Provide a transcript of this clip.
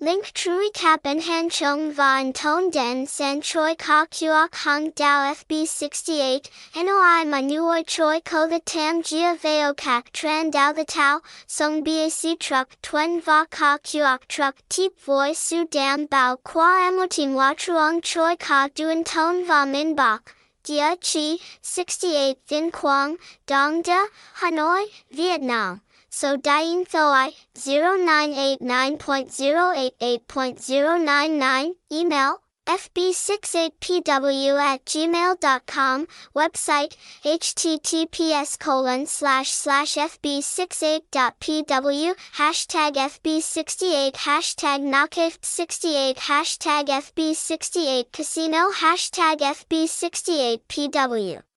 Link Trui Cap and Han Chung Van Ton Den San Choi Ka Kuok Hung Dao FB68, Noi Manuoi Choi Ko the Tam Gia Veo Kak Tran Dao the Tao, Song BAC Truck Tuen Va Ka Kuok Truck Teep Voi Su Dam Bao Qua Amotin Wa Truong Choi Ka Duen Ton Va Min Bok. Dia Chi, 68 Thinh Quang, Dong Da, Hanoi, Vietnam. So Dien Thoi, 0989.088.099, email, fb68pw at gmail.com, website, https colon slash slash fb68.pw, hashtag fb68, hashtag knockf68, hashtag fb68 casino, hashtag fb68pw.